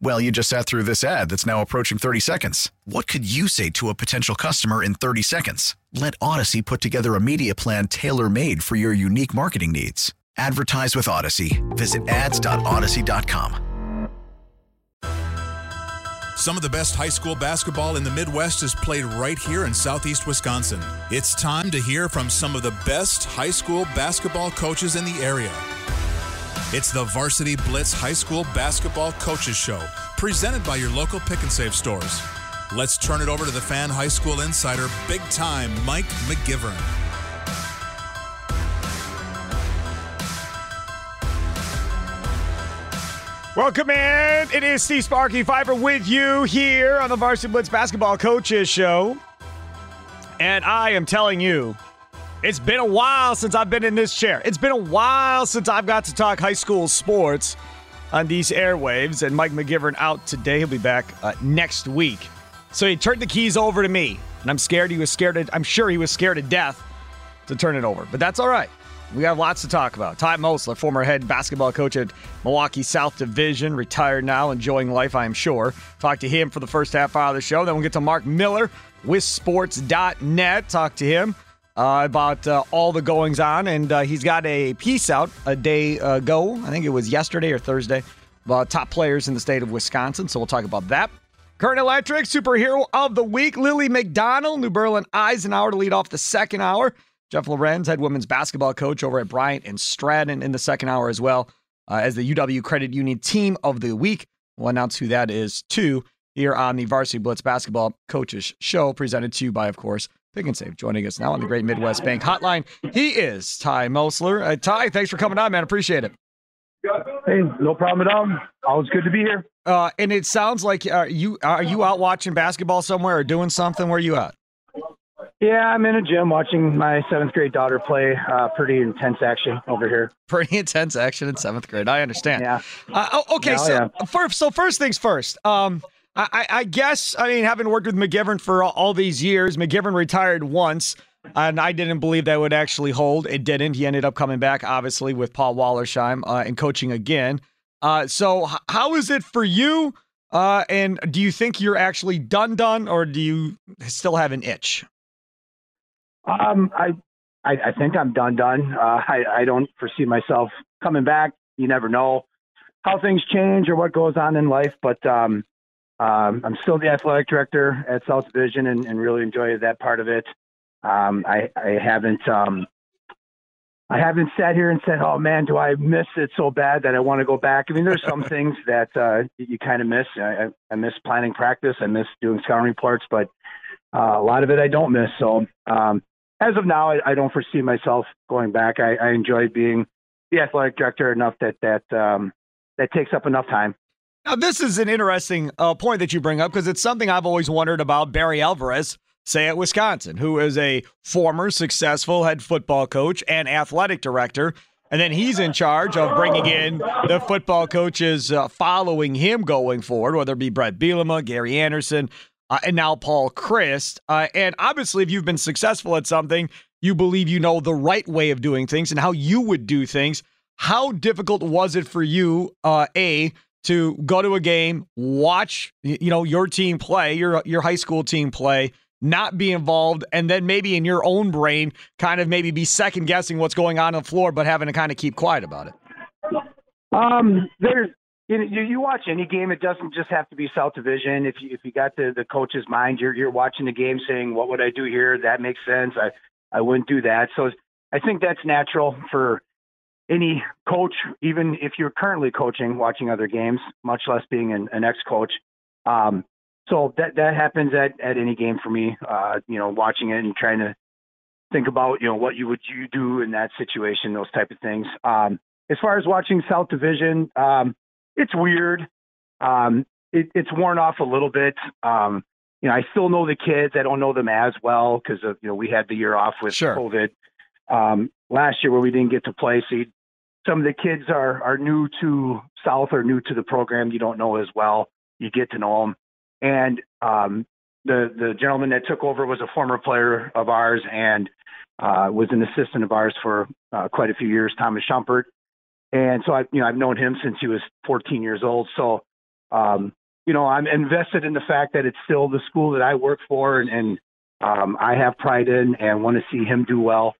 Well, you just sat through this ad that's now approaching 30 seconds. What could you say to a potential customer in 30 seconds? Let Odyssey put together a media plan tailor made for your unique marketing needs. Advertise with Odyssey. Visit ads.odyssey.com. Some of the best high school basketball in the Midwest is played right here in southeast Wisconsin. It's time to hear from some of the best high school basketball coaches in the area. It's the Varsity Blitz High School Basketball Coaches Show, presented by your local pick and save stores. Let's turn it over to the fan high school insider, big time Mike McGivern. Welcome in. It is Steve Sparky Fifer with you here on the Varsity Blitz Basketball Coaches Show. And I am telling you, it's been a while since I've been in this chair. It's been a while since I've got to talk high school sports on these airwaves. And Mike McGivern out today. He'll be back uh, next week. So he turned the keys over to me, and I'm scared he was scared. To, I'm sure he was scared to death to turn it over, but that's all right. We have lots to talk about. Ty Mosler, former head basketball coach at Milwaukee South Division, retired now, enjoying life, I am sure. Talk to him for the first half hour of the show. Then we'll get to Mark Miller with sports.net. Talk to him uh, about uh, all the goings on. And uh, he's got a piece out a day ago. I think it was yesterday or Thursday about top players in the state of Wisconsin. So we'll talk about that. Current Electric Superhero of the Week, Lily McDonald, New Berlin Eisenhower to lead off the second hour. Jeff Lorenz, head women's basketball coach over at Bryant and Stratton in the second hour as well uh, as the UW Credit Union Team of the Week. We'll announce who that is too here on the Varsity Blitz Basketball Coaches Show, presented to you by, of course, Pick and Save. Joining us now on the Great Midwest Bank Hotline, he is Ty Mosler. Uh, Ty, thanks for coming on, man. Appreciate it. Hey, no problem at all. Always good to be here. Uh, and it sounds like uh, you are you out watching basketball somewhere or doing something? Where you at? Yeah, I'm in a gym watching my seventh grade daughter play. Uh, pretty intense action over here. Pretty intense action in seventh grade. I understand. Yeah. Uh, okay. so yeah. first, so first things first. Um, I, I guess I mean having worked with McGivern for all, all these years, McGivern retired once, and I didn't believe that would actually hold. It didn't. He ended up coming back, obviously, with Paul Wallersheim uh, and coaching again. Uh, so h- how is it for you? Uh, and do you think you're actually done, done, or do you still have an itch? Um, I, I, I think I'm done, done. Uh, I, I don't foresee myself coming back. You never know how things change or what goes on in life, but um, um, I'm still the athletic director at South Division and, and really enjoy that part of it. Um, I, I haven't um, I haven't sat here and said, "Oh man, do I miss it so bad that I want to go back?" I mean, there's some things that uh, you kind of miss. I, I miss planning practice. I miss doing scouting reports, but uh, a lot of it I don't miss. So um, as of now, I, I don't foresee myself going back. I, I enjoy being the athletic director enough that that um, that takes up enough time. Now, this is an interesting uh, point that you bring up because it's something I've always wondered about Barry Alvarez, say at Wisconsin, who is a former successful head football coach and athletic director. And then he's in charge of bringing in the football coaches uh, following him going forward, whether it be Bret Bielema, Gary Anderson, uh, and now Paul Chryst. Uh, and obviously, if you've been successful at something, you believe you know the right way of doing things and how you would do things. How difficult was it for you, uh, A, to go to a game, watch you know your team play, your your high school team play, not be involved, and then maybe in your own brain, kind of maybe be second guessing what's going on on the floor, but having to kind of keep quiet about it. Um, there's you, you you watch any game, it doesn't just have to be South Division. If you if you got the the coach's mind, you're you're watching the game, saying, "What would I do here? That makes sense. I I wouldn't do that." So I think that's natural for any coach, even if you're currently coaching, watching other games, much less being an, an ex-coach. Um, so that that happens at, at any game for me. Uh, you know, watching it and trying to think about you know what you would you do in that situation, those type of things. Um, as far as watching South Division, um, it's weird. Um, it, it's worn off a little bit. Um, you know, I still know the kids. I don't know them as well because of you know we had the year off with sure. COVID um, last year where we didn't get to play. So you, some of the kids are are new to South or new to the program. You don't know as well. You get to know them, and um, the the gentleman that took over was a former player of ours and uh, was an assistant of ours for uh, quite a few years, Thomas Schumpert. And so I, you know, I've known him since he was 14 years old. So, um, you know, I'm invested in the fact that it's still the school that I work for, and, and um, I have pride in, and want to see him do well.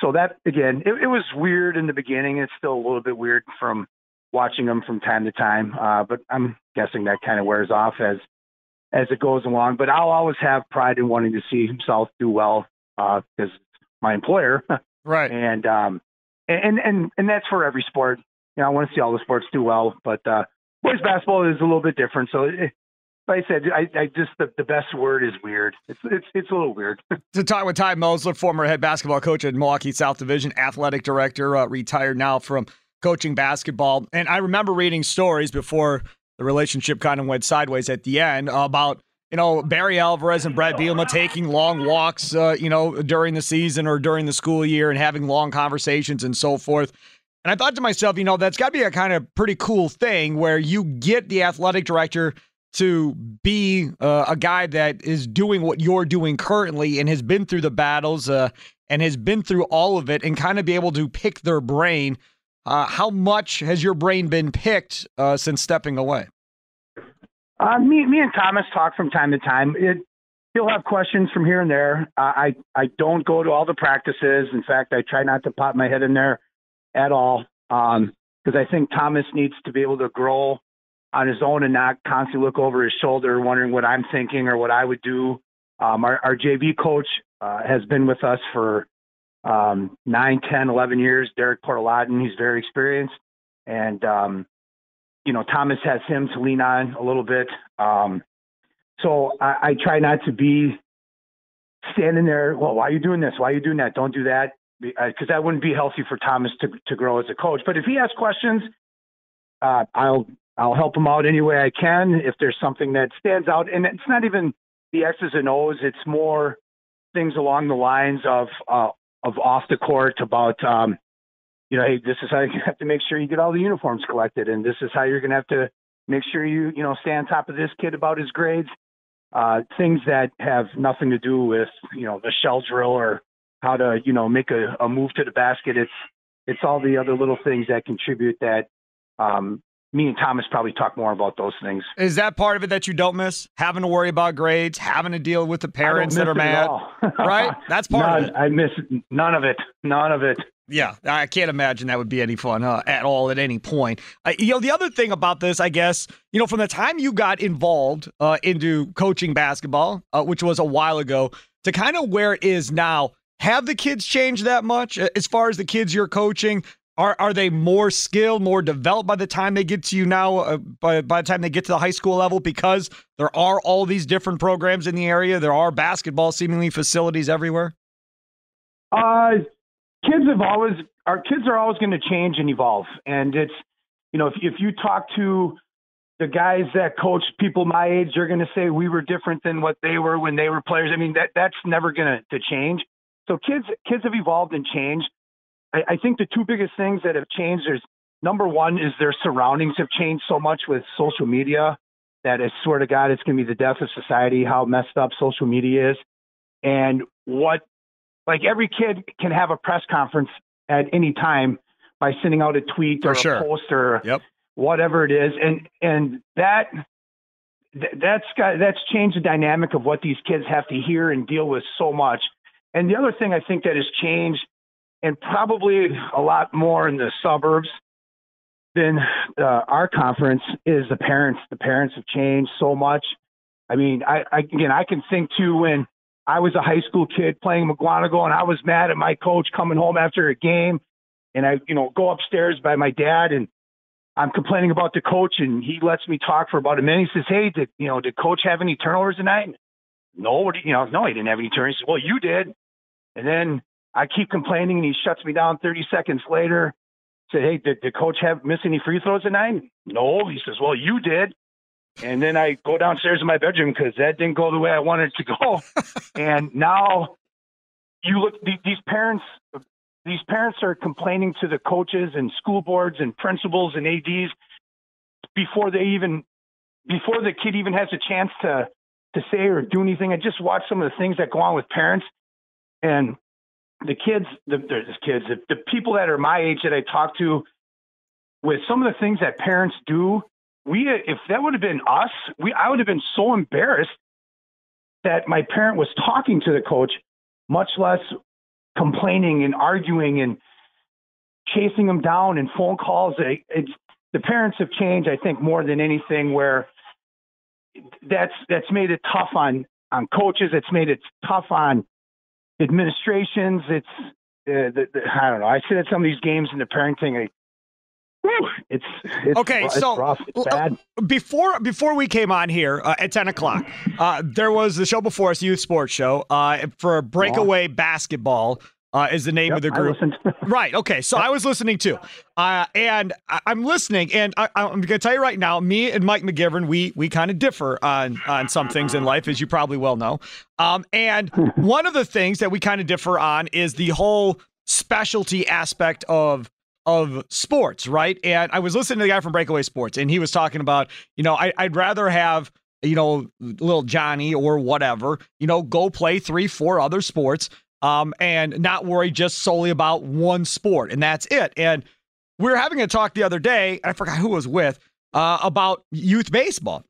So that again, it, it was weird in the beginning. It's still a little bit weird from watching him from time to time, uh, but I'm guessing that kind of wears off as as it goes along. But I'll always have pride in wanting to see South do well because uh, my employer, right? And um, and and and that's for every sport. You know, I want to see all the sports do well, but uh, boys basketball is a little bit different. So. It, like I said, I, I just the, the best word is weird. It's it's it's a little weird. to talk with Ty Mosler, former head basketball coach at Milwaukee South Division, athletic director, uh, retired now from coaching basketball. And I remember reading stories before the relationship kind of went sideways at the end about you know Barry Alvarez and Bret Bielema taking long walks, uh, you know, during the season or during the school year and having long conversations and so forth. And I thought to myself, you know, that's got to be a kind of pretty cool thing where you get the athletic director to be uh, a guy that is doing what you're doing currently and has been through the battles uh, and has been through all of it and kind of be able to pick their brain. Uh, how much has your brain been picked uh, since stepping away? Uh, me, me and Thomas talk from time to time. It, he'll have questions from here and there. I, I don't go to all the practices. In fact, I try not to pop my head in there at all because um, I think Thomas needs to be able to grow on his own and not constantly look over his shoulder, wondering what I'm thinking or what I would do. Um, our, our, JV coach uh, has been with us for um, 9, 10, 11 years, Derek Portalatin. He's very experienced. And, um, you know, Thomas has him to lean on a little bit. Um, so I, I, try not to be standing there. Well, why are you doing this? Why are you doing that? Don't do that. Because uh, that wouldn't be healthy for Thomas to, to grow as a coach. But if he has questions, uh, I'll I'll help them out any way I can if there's something that stands out. And it's not even the X's and O's. It's more things along the lines of uh, of off the court about um, you know, hey, this is how you have to make sure you get all the uniforms collected, and this is how you're going to have to make sure you you know stay on top of this kid about his grades. Uh, things that have nothing to do with you know the shell drill or how to you know make a, a move to the basket. It's it's all the other little things that contribute that um, me and Thomas probably talk more about those things. Is that part of it that you don't miss? Having to worry about grades, having to deal with the parents that are mad, right? That's part none, of it. I miss none of it. None of it. Yeah, I can't imagine that would be any fun uh, at all at any point. Uh, you know, the other thing about this, I guess, you know, from the time you got involved uh, into coaching basketball, uh, which was a while ago, to kind of where it is now, have the kids changed that much uh, as far as the kids you're coaching? Are are they more skilled, more developed by the time they get to you now? Uh, by by the time they get to the high school level, because there are all these different programs in the area. There are basketball seemingly facilities everywhere. Uh, kids have always our kids are always going to change and evolve, and it's you know if if you talk to the guys that coach people my age, they're going to say we were different than what they were when they were players. I mean that that's never going to change. So kids kids have evolved and changed. I, I think the two biggest things that have changed is number one is their surroundings have changed so much with social media that I swear to God, it's going to be the death of society, how messed up social media is. And what, like every kid can have a press conference at any time by sending out a tweet or sure. a post or yep. whatever it is. And, and that, that's got, that's changed the dynamic of what these kids have to hear and deal with so much. And the other thing I think that has changed and probably a lot more in the suburbs than uh, our conference is the parents. The parents have changed so much. I mean, I, I again, I can think too when I was a high school kid playing Mukwonago, and I was mad at my coach coming home after a game, and I, you know, go upstairs by my dad, and I'm complaining about the coach, and he lets me talk for about a minute. He says, "Hey, did you know, did coach have any turnovers tonight?" No, what you know, no, he didn't have any turnovers. "Well, you did," and then I keep complaining, and he shuts me down. Thirty seconds later, said, "Hey, did the coach have miss any free throws tonight?" No, he says, "Well, you did." And then I go downstairs in my bedroom because that didn't go the way I wanted it to go. and now you look, these parents, these parents are complaining to the coaches and school boards and principals and ADs before they even, before the kid even has a chance to, to say or do anything. I just watch some of the things that go on with parents and the kids, the, the kids, the, the people that are my age that I talk to with some of the things that parents do we if that would have been us, we I would have been so embarrassed that my parent was talking to the coach, much less complaining and arguing and chasing them down and phone calls. It, It's, the parents have changed, I think, more than anything. Where that's that's made it tough on on coaches. It's made it tough on administrations. It's uh, the, the, I don't know. I sit at some of these games and the parenting. I, it's, it's okay. It's so rough. It's bad. before before we came on here uh, at ten o'clock, uh, there was the show before us, youth sports show, uh, for breakaway basketball. Uh, is the name yep, of the group. right. Okay. So I was listening too. Uh, and I- am listening, and I- am going to tell you right now, me and Mike McGivern, we we kind of differ on on some things in life, as you probably well know. Um, and one of the things that we kind of differ on is the whole specialty aspect of of sports, right? And I was listening to the guy from Breakaway Sports, and he was talking about, you know, I, would rather have, you know, little Johnny or whatever, you know, go play three, four other sports, um, and not worry just solely about one sport, and that's it. And we were having a talk the other day, and I forgot who was with, uh, about youth baseball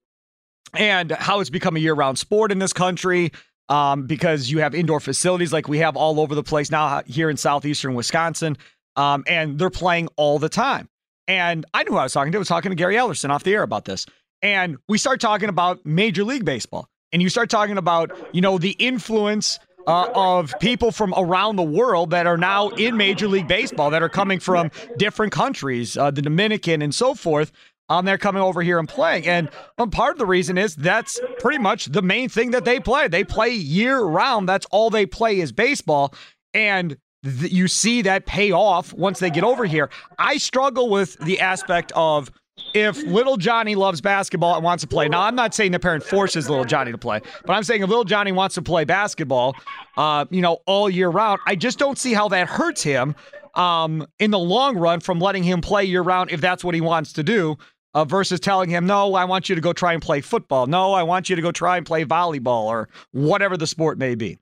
and how it's become a year-round sport in this country. Um, because you have indoor facilities like we have all over the place now here in southeastern Wisconsin um, and they're playing all the time. And I knew who I was talking to. I was talking to Gary Ellerson off the air about this. And we start talking about Major League Baseball. And you start talking about, you know, the influence uh, of people from around the world that are now in Major League Baseball that are coming from different countries, uh, the Dominican and so forth. Um, they're coming over here and playing. And um, part of the reason is that's pretty much the main thing that they play. They play year round. That's all they play is baseball. And th- you see that pay off once they get over here. I struggle with the aspect of if little Johnny loves basketball and wants to play. Now, I'm not saying the parent forces little Johnny to play, but I'm saying if little Johnny wants to play basketball, uh, you know, all year round, I just don't see how that hurts him um, in the long run from letting him play year round if that's what he wants to do. Uh, versus telling him, no, I want you to go try and play football. No, I want you to go try and play volleyball or whatever the sport may be.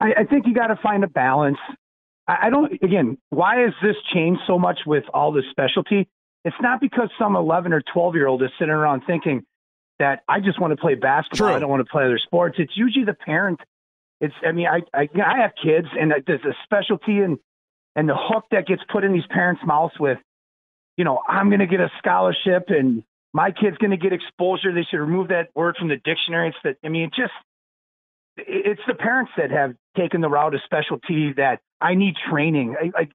I, I think you got to find a balance. I, don't. Again, why has this changed so much with all this specialty? It's not because some 11 or 12 year old is sitting around thinking that I just want to play basketball. True. I don't want to play other sports. It's usually the parent. It's. I mean, I I, I have kids, and there's a specialty and and the hook that gets put in these parents' mouths with, you know, I'm going to get a scholarship and my kid's going to get exposure. They should remove that word from the dictionary. It's that. I mean, it just it's the parents that have taken the route of specialty that I need training. I,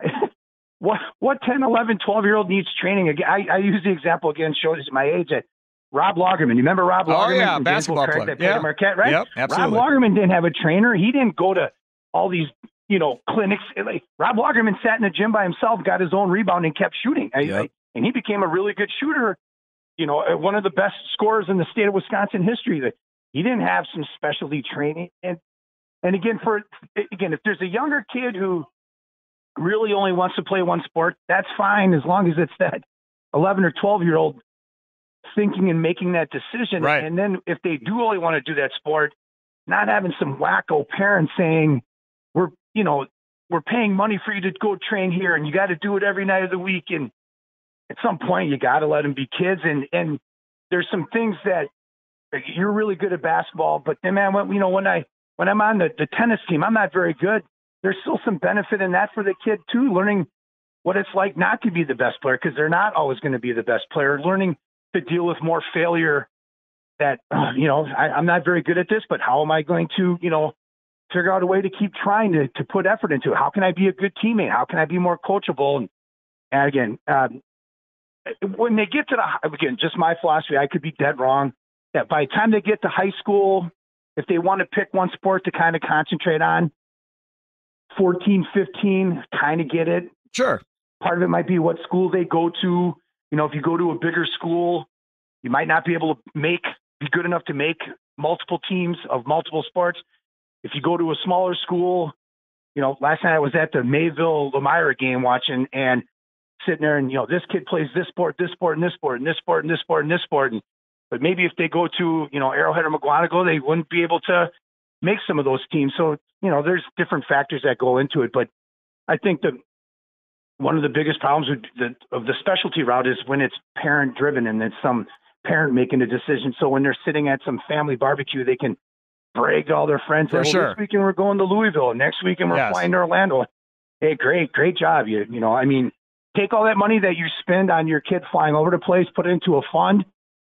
I, what what 10, 11, 12 year old needs training? I, I use the example again, shows my age. At Rob Lagerman, you remember Rob oh, yeah, basketball player. That yeah. Marquette, right? Yep, absolutely. Rob Lagerman didn't have a trainer. He didn't go to all these you know clinics. Like, Rob Lagerman sat in the gym by himself, got his own rebound, and kept shooting. Yep. and he became a really good shooter. You know, uh, one of the best scorers in the state of Wisconsin history. That he didn't have some specialty training. And and again, for again, if there's a younger kid who really only wants to play one sport, that's fine as long as it's that 11 or 12 year old thinking and making that decision. Right. And then if they do only want to do that sport, not having some wacko parents saying, "We're you know we're paying money for you to go train here, and you got to do it every night of the week." And at some point, you got to let them be kids. And and there's some things that you're really good at basketball, but then man, when, you know when I when I'm on the, the tennis team, I'm not very good. There's still some benefit in that for the kid too, learning what it's like not to be the best player because they're not always going to be the best player. Learning to deal with more failure that uh, you know I, I'm not very good at this, but how am I going to you know figure out a way to keep trying to to put effort into it? How can I be a good teammate? How can I be more coachable? And, and again, um, when they get to the again, just my philosophy, I could be dead wrong. That by the time they get to high school, if they want to pick one sport to kind of concentrate on, 14, 15, kind of get it. Sure. Part of it might be what school they go to. You know, if you go to a bigger school, you might not be able to make be good enough to make multiple teams of multiple sports. If you go to a smaller school, you know, last night I was at the Mayville Lomira game watching and sitting there and, you know, this kid plays this sport, this sport, and this sport, and this sport, and this sport, and this sport. And, but maybe if they go to, you know, Arrowhead or Mukwonago, they wouldn't be able to make some of those teams. So, you know, there's different factors that go into it. But I think that one of the biggest problems with the, of the specialty route is when it's parent driven and it's some parent making a decision. So when they're sitting at some family barbecue, they can brag to all their friends. For that, sure. This weekend we're going to Louisville. Next weekend we're Yes. flying to Orlando. Hey, great, great job. You, you know, I mean, take all that money that you spend on your kid flying over to place, put it into a fund,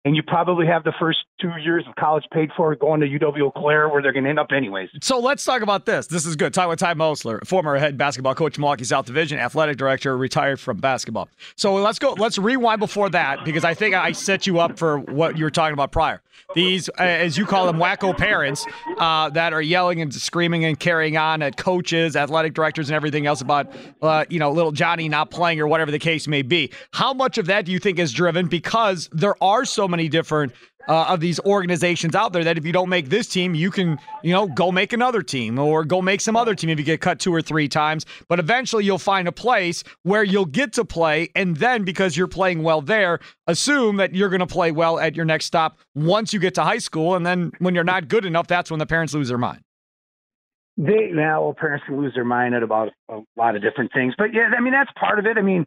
and you probably have the first two years of college paid for going to UW Eau Claire where they're going to end up anyways. So let's talk about this. This is good. Talk with Ty Mosler, former head basketball coach, Milwaukee South Division, athletic director, retired from basketball. So let's go. Let's rewind before that because I think I set you up for what you were talking about prior. These, uh, as you call them, wacko parents uh, that are yelling and screaming and carrying on at coaches, athletic directors, and everything else about, uh, you know, little Johnny not playing or whatever the case may be. How much of that do you think is driven because there are so many different uh, of these organizations out there that if you don't make this team, you can, you know, go make another team or go make some other team if you get cut two or three times. But eventually you'll find a place where you'll get to play. And then because you're playing well there, assume that you're going to play well at your next stop once you get to high school. And then when you're not good enough, that's when the parents lose their mind. They now well, parents can lose their mind at about a lot of different things, but yeah, I mean that's part of it. I mean,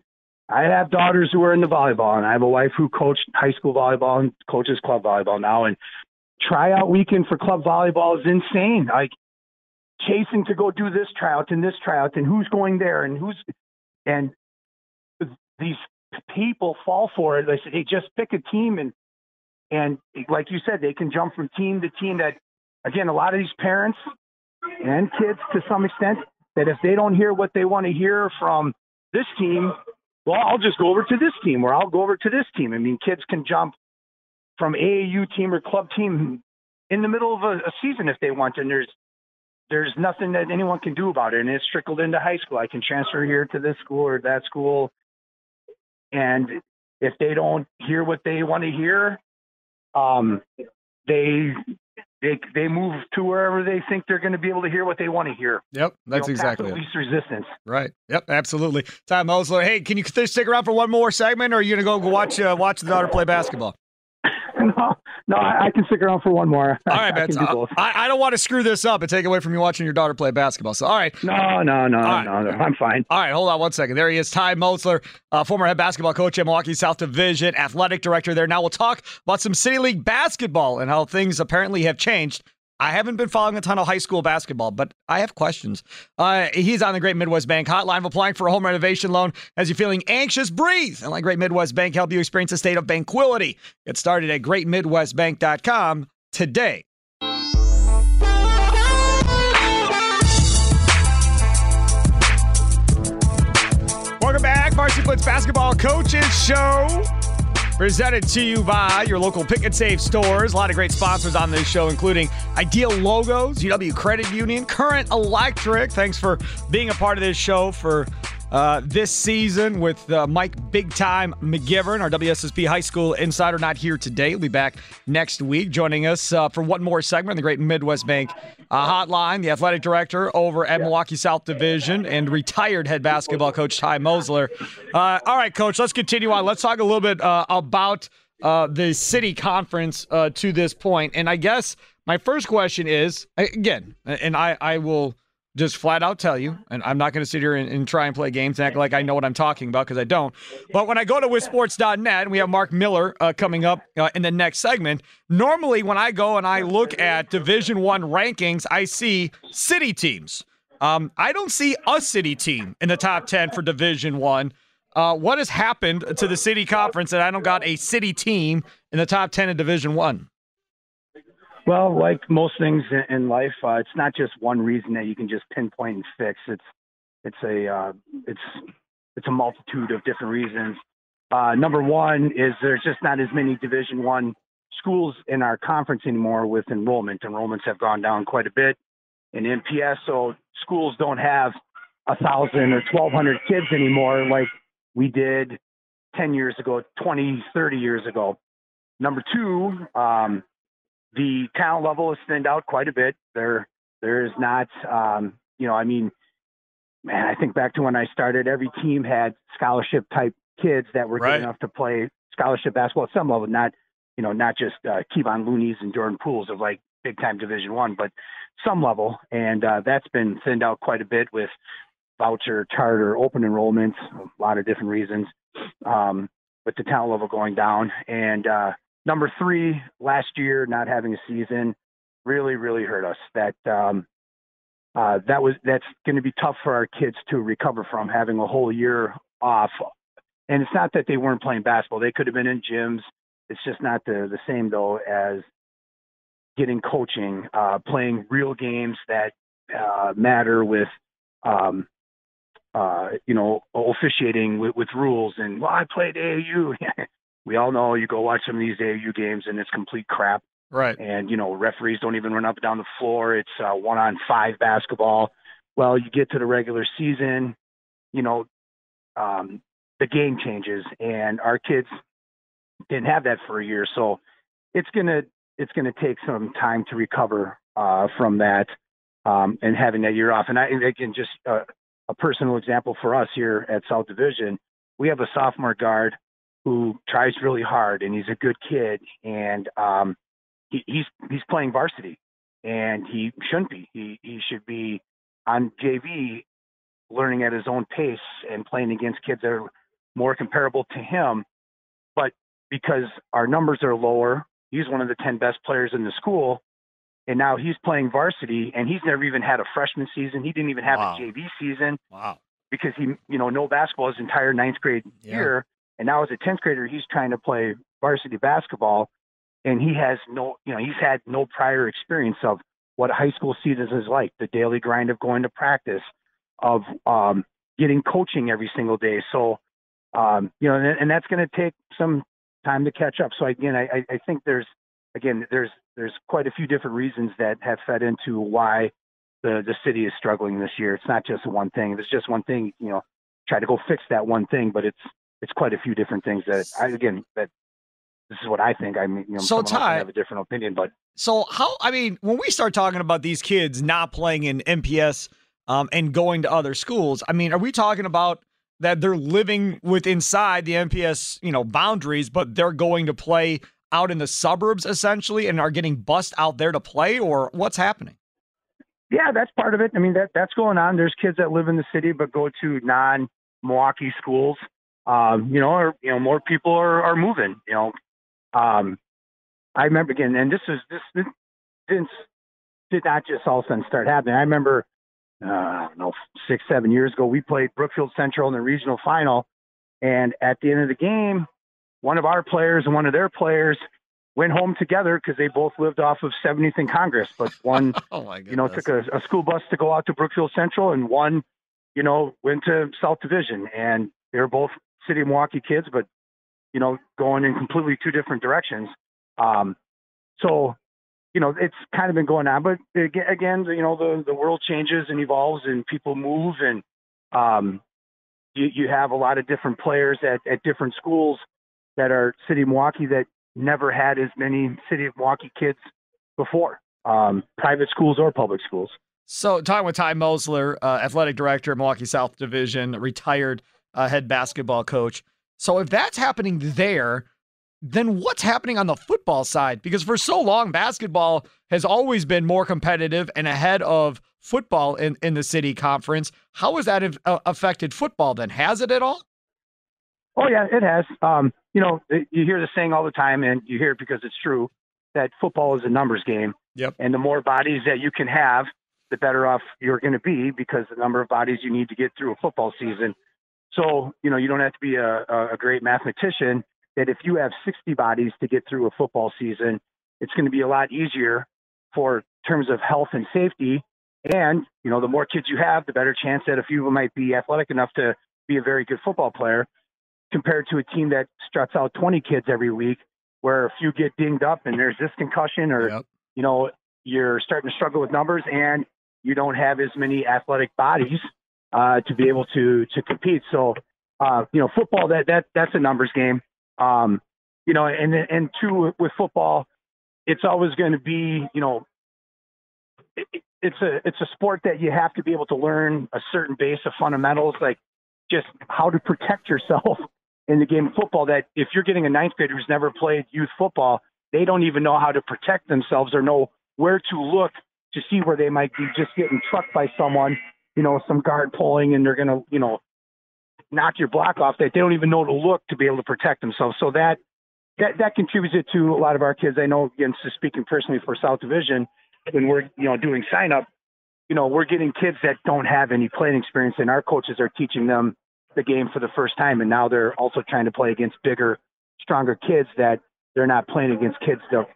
I have daughters who are into volleyball, and I have a wife who coached high school volleyball and coaches club volleyball now. And tryout weekend for club volleyball is insane. Like chasing to go do this tryout and this tryout, and who's going there, and who's and these people fall for it. They say, "Hey, just pick a team," and and like you said, they can jump from team to team. That again, a lot of these parents and kids to some extent that if they don't hear what they want to hear from this team, well, I'll just go over to this team or I'll go over to this team. I mean, kids can jump from AAU team or club team in the middle of a, a season if they want, and there's there's nothing that anyone can do about it. And it's trickled into high school. I can transfer here to this school or that school, and if they don't hear what they want to hear, um, they they they move to wherever they think they're going to be able to hear what they want to hear. Yep, that's You know, exactly least resistance. Right. Yep. Absolutely. Ty Mosler. Hey, can you stick around for one more segment, or are you gonna go watch uh, watch the daughter play basketball? no, no, I, I can stick around for one more. All right, I man. can do. I, I don't want to screw this up and take away from you watching your daughter play basketball. So, all right. No, no, no, right. no, no. I'm fine. All right, hold on one second. There he is, Ty Mosler, uh, former head basketball coach at Milwaukee South Division, athletic director there. Now we'll talk about some City League basketball and how things apparently have changed. I haven't been following a ton of high school basketball, but I have questions. Uh, he's on the Great Midwest Bank hotline applying for a home renovation loan. As you're feeling anxious, breathe and let Great Midwest Bank help you experience a state of banquility. Get started at greatmidwestbank.com today. Welcome back, Varsity Blitz Basketball Coaches Show. Presented to you by your local pick and save stores. A lot of great sponsors on this show, including Ideal Logos, UW Credit Union, Current Electric. Thanks for being a part of this show for uh, this season with uh, Mike Big Time McGivern, our WSSP High School insider, not here today. He'll be back next week, joining us uh, for one more segment the Great Midwest Bank uh, Hotline. The athletic director over at Milwaukee South Division and retired head basketball coach Ty Mosler. Uh, all right, coach, let's continue on. Let's talk a little bit uh, about uh, the city conference uh, to this point. And I guess my first question is again, and I, I will just flat out tell you, and I'm not going to sit here and, and try and play games and act like I know what I'm talking about because I don't. But when I go to wissports.net, and we have Mark Miller uh, coming up uh, in the next segment. Normally, when I go and I look at Division One rankings, I see city teams. Um, I don't see a city team in the top ten for Division One. Uh, what has happened to the city conference that I don't got a city team in the top ten in Division One? Well, like most things in life, uh, it's not just one reason that you can just pinpoint and fix. It's it's a uh, it's it's a multitude of different reasons. Uh, number one is there's just not as many Division One schools in our conference anymore with enrollment. Enrollments have gone down quite a bit in MPS, so schools don't have a thousand or twelve hundred kids anymore like we did ten years ago, 20, 30 years ago. Number two, um, the talent level has thinned out quite a bit. There, there is not, um, you know, I mean, man, I think back to when I started, every team had scholarship type kids that were right. good enough to play scholarship basketball at some level, not, you know, not just uh, Kevon Looney's and Jordan Pooles of like big time Division One, but some level, and uh, that's been thinned out quite a bit with voucher, charter, open enrollments, a lot of different reasons. Um, with the talent level going down, and uh, number three, last year not having a season really, really hurt us. That um, uh, that was that's going to be tough for our kids to recover from having a whole year off. And it's not that they weren't playing basketball; they could have been in gyms. It's just not the the same though as getting coaching, uh, playing real games that uh, matter with, um, uh, you know, officiating with, with rules. And well, I played AAU. we all know you go watch some of these AAU games and it's complete crap. Right. And, you know, referees don't even run up and down the floor. It's uh, one on five basketball. Well, you get to the regular season, you know, um, the game changes and our kids didn't have that for a year. So it's going to, it's going to take some time to recover uh, from that um, and having that year off. And I, again, just uh, a personal example for us here at South Division, we have a sophomore guard who tries really hard and he's a good kid and um, he, he's he's playing varsity and he shouldn't be. He he should be on JV learning at his own pace and playing against kids that are more comparable to him. But because our numbers are lower, he's one of the 10 best players in the school. And now he's playing varsity and he's never even had a freshman season. He didn't even have wow. a JV season. Wow. Because he, you know, no basketball his entire ninth grade yeah. year. And now as a 10th grader, he's trying to play varsity basketball and he has no, you know, he's had no prior experience of what high school season is like, the daily grind of going to practice, of um, getting coaching every single day. So, um, you know, and, and that's going to take some time to catch up. So again, I, I think there's, again, there's there's quite a few different reasons that have fed into why the the city is struggling this year. It's not just one thing. If it's just one thing, you know, try to go fix that one thing, but it's it's quite a few different things that I again that this is what I think. I mean, you know, so Ty, have a different opinion, but so how? I mean, when we start talking about these kids not playing in MPS um, and going to other schools, I mean, are we talking about that they're living with inside the MPS, you know, boundaries, but they're going to play out in the suburbs essentially and are getting bussed out there to play, or what's happening? Yeah, that's part of it. I mean, that that's going on. There's kids that live in the city but go to non Milwaukee schools. Um, you know, or you know, more people are, are moving. You know, um, I remember again, and this is this, this didn't did not just all of a sudden start happening. I remember, uh, I don't know, six seven years ago, we played Brookfield Central in the regional final, and at the end of the game, one of our players and one of their players went home together because they both lived off of 70th and Congress. But one, oh you know, took a, a school bus to go out to Brookfield Central, and one, you know, went to South Division, and they were both City of Milwaukee kids, but you know, going in completely two different directions. Um, so, you know, it's kind of been going on, but again, you know, the, the world changes and evolves and people move and, um, you, you have a lot of different players at, at different schools that are City of Milwaukee that never had as many City of Milwaukee kids before, um, private schools or public schools. So, talking with Ty Mosler, uh, athletic director, Milwaukee South Division, retired uh, head basketball coach. So if that's happening there, then what's happening on the football side? Because for so long, basketball has always been more competitive and ahead of football in, in the city conference. How has that uh, affected football then? Has it at all? Oh, yeah, it has. Um, you know, you hear the saying all the time, and you hear it because it's true that football is a numbers game. Yep. And the more bodies that you can have, the better off you're going to be because the number of bodies you need to get through a football season so, you know, you don't have to be a, a great mathematician that if you have 60 bodies to get through a football season, it's going to be a lot easier for terms of health and safety. And, you know, the more kids you have, the better chance that a few of them might be athletic enough to be a very good football player compared to a team that struts out 20 kids every week where a few get dinged up and there's this concussion or, yep. you know, you're starting to struggle with numbers and you don't have as many athletic bodies uh, to be able to to compete. So, uh, you know, football that that that's a numbers game. Um, you know, and and two with football, it's always going to be, you know, it, it's a it's a sport that you have to be able to learn a certain base of fundamentals, like just how to protect yourself in the game of football. That if you're getting a ninth grader who's never played youth football, they don't even know how to protect themselves or know where to look to see where they might be just getting trucked by someone, you know, some guard pulling and they're going to, you know, knock your block off that they don't even know to look to be able to protect themselves. So that that that contributed to a lot of our kids. I know, again, speaking personally for South Division, when we're you know doing sign up, you know, we're getting kids that don't have any playing experience, and our coaches are teaching them the game for the first time, and now they're also trying to play against bigger, stronger kids that they're not playing against kids that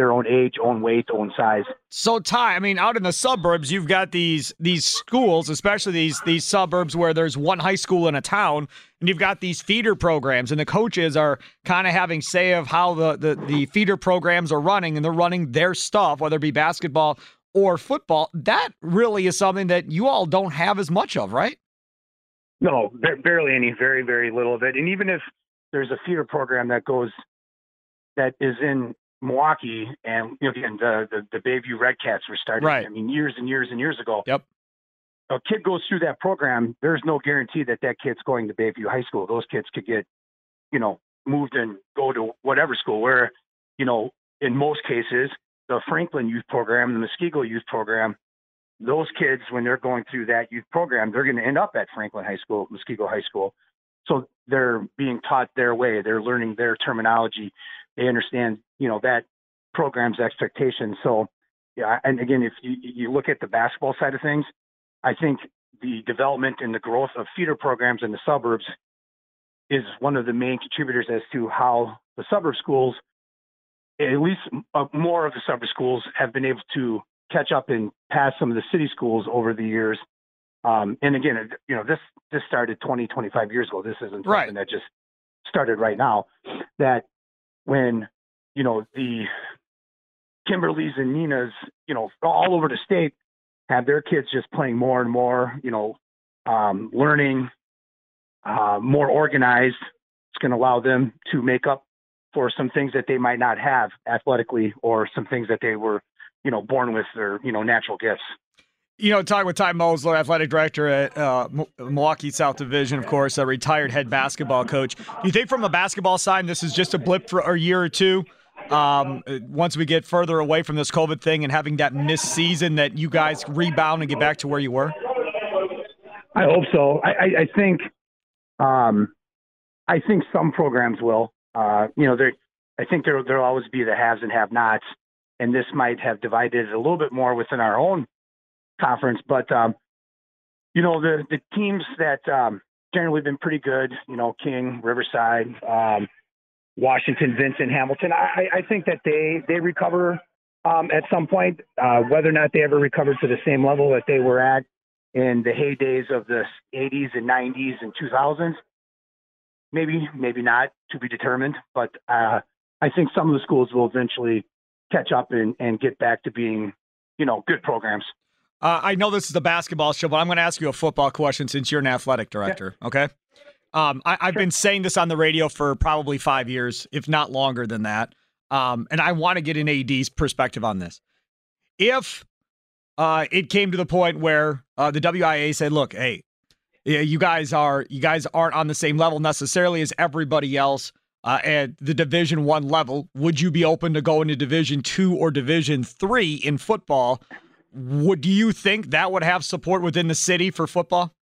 their own age, own weight, own size. So Ty, I mean, out in the suburbs, you've got these these schools, especially these these suburbs where there's one high school in a town, and you've got these feeder programs, and the coaches are kind of having say of how the, the the feeder programs are running, and they're running their stuff, whether it be basketball or football. That really is something that you all don't have as much of, right? No, barely any, very very little of it, and even if there's a feeder program that goes that is in Milwaukee, and you know, again, the, the the Bayview Redcats were started. Right. I mean, years and years and years ago. Yep. A kid goes through that program. There's no guarantee that that kid's going to Bayview High School. Those kids could get, you know, moved and go to whatever school. Where, you know, in most cases, the Franklin Youth Program, the Muskego Youth Program, those kids when they're going through that youth program, they're going to end up at Franklin High School, Muskego High School. So they're being taught their way. They're learning their terminology they understand, you know, that program's expectations. So, yeah, and again, if you, you look at the basketball side of things, I think the development and the growth of feeder programs in the suburbs is one of the main contributors as to how the suburb schools, at least uh, more of the suburb schools, have been able to catch up and pass some of the city schools over the years. Um, and again, you know, this this started 20, 25 years ago. This isn't something right. that just started right now. That when you know the Kimberlys and Neenahs, you know, all over the state have their kids just playing more and more, you know, um, learning, uh, more organized. It's going to allow them to make up for some things that they might not have athletically or some things that they were, you know, born with or, you know, natural gifts. You know, talking with Ty Mosler, athletic director at uh, Milwaukee South Division, of course, a retired head basketball coach. Do you think, from a basketball side, this is just a blip for a year or two? Um, once we get further away from this COVID thing and having that missed season, that you guys rebound and get back to where you were? I hope so. I, I, think, um, I think some programs will. Uh, you know, there. I think there there'll always be the haves and have-nots, and this might have divided it a little bit more within our own conference. But um, you know, the the teams that um, generally been pretty good. You know, King, Riverside, um, Washington, Vincent, Hamilton. I, I think that they they recover um, at some point. Uh, whether or not they ever recover to the same level that they were at in the heydays of the 80s and 90s and 2000s, maybe maybe not to be determined. But uh, I think some of the schools will eventually catch up and, and get back to being you know good programs. Uh, I know this is a basketball show, but I'm going to ask you a football question since you're an athletic director. Yeah. Okay. Um, I, have sure. been saying this on the radio for probably five years, if not longer than that. Um, and I want to get an AD's perspective on this. If uh, it came to the point where uh, the WIAA said, "Look, hey, you guys are you guys aren't on the same level necessarily as everybody else uh, at the Division One level. Would you be open to going to Division Two or Division Three in football?" Would you think that would have support within the city for football?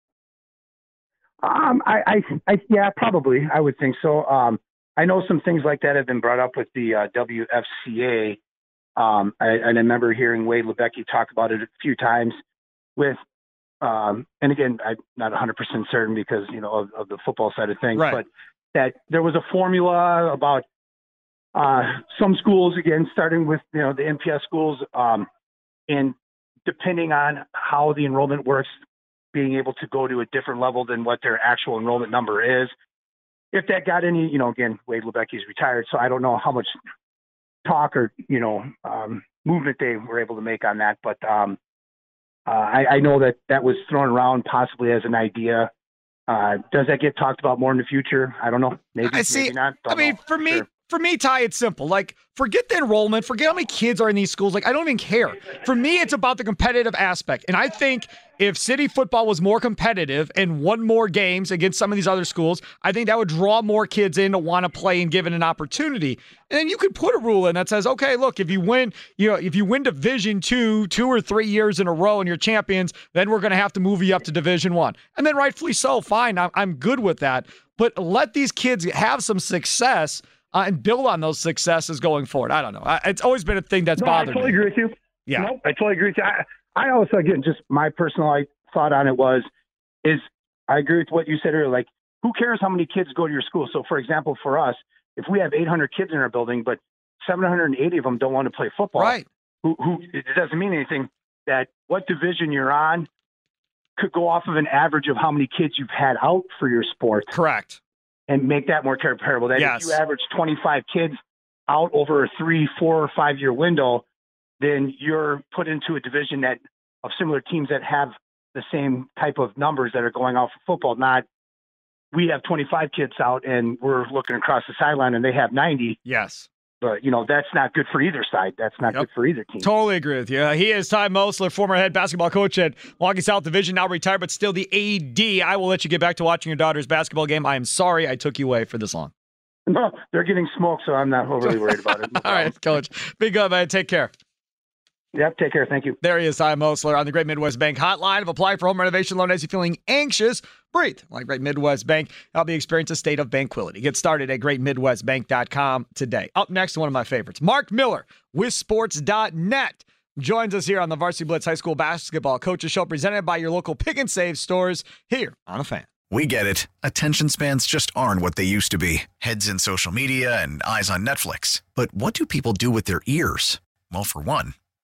Um, I, I, I, yeah, probably. I would think so. Um, I know some things like that have been brought up with the uh, WFCA. Um, I, and I remember hearing Wade Labecki talk about it a few times with, um, and again, I'm not 100% certain because, you know, of, of the football side of things, right. but that there was a formula about uh, some schools, again, starting with, you know, the MPS schools, um, and depending on how the enrollment works, being able to go to a different level than what their actual enrollment number is. If that got any, you know, again, Wade Labecki's retired, so I don't know how much talk or you know um, movement they were able to make on that, but um, uh, I, I know that that was thrown around possibly as an idea. Uh, does that get talked about more in the future? I don't know. Maybe, I see. maybe not. Don't I mean, know. for me, Sure. For me, Ty, it's simple. Like, forget the enrollment, forget how many kids are in these schools. Like, I don't even care. For me, it's about the competitive aspect. And I think if city football was more competitive and won more games against some of these other schools, I think that would draw more kids in to want to play and give it an opportunity. And then you could put a rule in that says, okay, look, if you win, you know, if you win Division two, two or three years in a row and you're champions, then we're going to have to move you up to Division one. And then rightfully so, fine. I'm, I'm good with that. But let these kids have some success uh, and build on those successes going forward. I don't know. I, it's always been a thing that's No, bothered me. I totally me. agree with you. Yeah. Nope, I totally agree with you. I, I also, again, just my personal like, thought on it was, is I agree with what you said earlier. Like, who cares how many kids go to your school? So, for example, for us, if we have 800 kids in our building, but 780 of them don't want to play football, Right. who, who it doesn't mean anything. That what division you're on could go off of an average of how many kids you've had out for your sport Correct. And make that more comparable. That Yes. if you average 25 kids out over a three, four, or five year window, then you're put into a division that of similar teams that have the same type of numbers that are going out for football. Not we have 25 kids out and we're looking across the sideline and they have 90. Yes. But you know that's not good for either side. That's not Yep. good for either team. Totally agree with you. Uh, He is Ty Mosler, former head basketball coach at Milwaukee South Division, now retired, but still the AD. I will let you get back to watching your daughter's basketball game. I am sorry I took you away for this long. No, they're getting smoked, so I'm not overly worried about it. All right, coach. Be good, man. Take care. Yep. Take care. Thank you. There he is, Ty Mosler on the Great Midwest Bank hotline. Of apply for home renovation loan as you're feeling anxious. Breathe like Great Midwest Bank. Help you experience a state of tranquility. Get started at greatmidwestbank.com today. Up next, one of my favorites, Mark Miller wissports.net. Joins us here on the Varsity Blitz High School Basketball Coaches Show, presented by your local pick and save stores here on a fan. We get it. Attention spans just aren't what they used to be heads in social media and eyes on Netflix. But what do people do with their ears? Well, for one,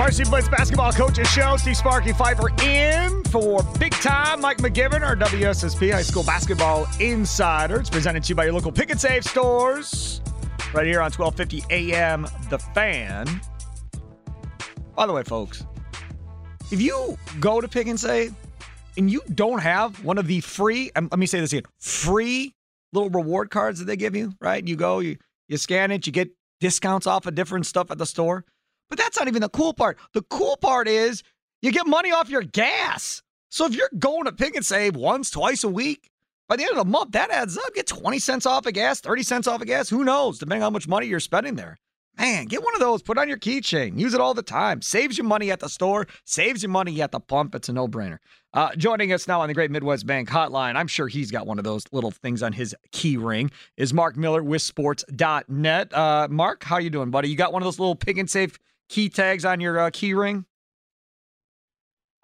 Varsity Blitz Basketball Coaches Show. Steve Sparky Pfeiffer in for big time Mike McGivern, our WSSP High School Basketball Insider. It's presented to you by your local pick and save stores right here on 1250 AM The Fan. By the way, folks, if you go to Pick and Save and you don't have one of the free, um, let me say this again, free little reward cards that they give you, right? You go, you, you scan it, you get discounts off of different stuff at the store. But that's not even the cool part. The cool part is you get money off your gas. So if you're going to Pick and Save once, twice a week, by the end of the month, that adds up. Get 20 cents off of gas, 30 cents off of gas. Who knows, depending on how much money you're spending there. Man, get one of those, put it on your keychain. Use it all the time. Saves you money at the store, saves you money at the pump. It's a no brainer. Uh, joining us now on the Great Midwest Bank Hotline, I'm sure he's got one of those little things on his key ring, is Mark Miller wissports.net. Uh, Mark, how you doing, buddy? You got one of those little pick and save key tags on your uh, key ring?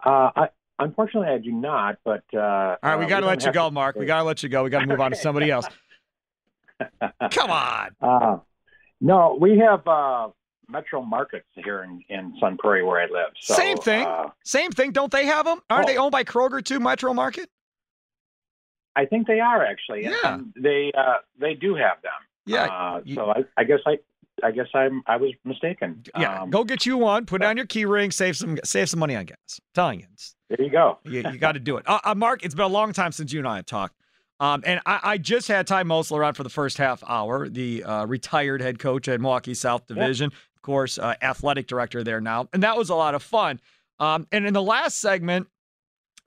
Uh, I, unfortunately, I do not. But uh, All right, we got to let you go, Mark. We got to let you go. We got to move on to somebody else. Come on. Uh, no, we have uh, Metro Markets here in, in Sun Prairie where I live. So, Same thing. Uh, Same thing. Don't they have them? Aren't Oh. they owned by Kroger too, Metro Market? I think they are actually. Yeah. and they uh, they do have them. Yeah. Uh, so I, I guess I I guess I'm I was mistaken. Yeah. Um, go get you one. Put it on your key ring. Save some. Save some money on gas. I'm telling you. There you go. You, you got to do it. Uh, uh, Mark, it's been a long time since you and I have talked. Um, and I, I just had Ty Mosler on for the first half hour, the uh, retired head coach at Milwaukee South Division, of course, uh, athletic director there now. And that was a lot of fun. Um, and in the last segment,